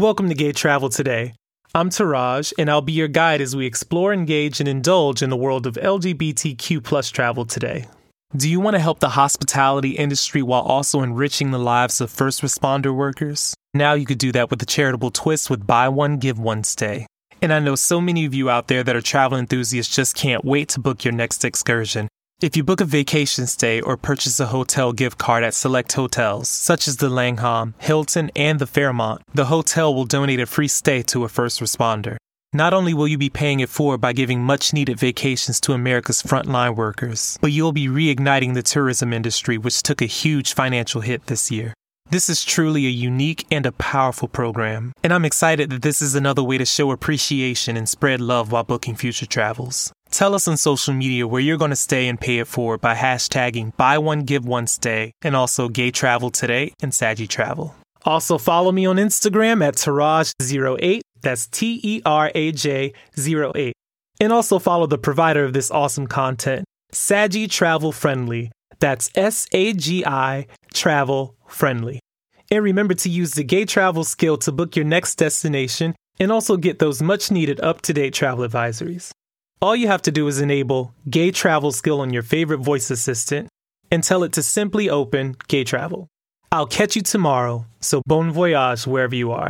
Welcome to Gay Travel Today. I'm Teraj, and I'll be your guide as we explore, engage, and indulge in the world of LGBTQ plus travel today. Do you want to help the hospitality industry while also enriching the lives of first responder workers? Now you could do that with a charitable twist with Buy One, Give One Stay. And I know so many of you out there that are travel enthusiasts just can't wait to book your next excursion. If you book a vacation stay or purchase a hotel gift card at select hotels, such as the Langham, Hilton, and the Fairmont, the hotel will donate a free stay to a first responder. Not only will you be paying it forward by giving much needed vacations to America's frontline workers, but you'll be reigniting the tourism industry, which took a huge financial hit this year. This is truly a unique and a powerful program, and I'm excited that this is another way to show appreciation and spread love while booking future travels. Tell us on social media where you're going to stay and pay it forward by hashtagging buy one give one stay and also gay travel today and sagi travel. Also follow me on Instagram at Teraj08. That's T E R A J 08. And also follow the provider of this awesome content, Sagi Travel Friendly. That's S A G I Travel Friendly. And remember to use the gay travel skill to book your next destination and also get those much needed up to date travel advisories. All you have to do is enable Gay Travel skill on your favorite voice assistant and tell it to simply open Gay Travel. I'll catch you tomorrow, so bon voyage wherever you are.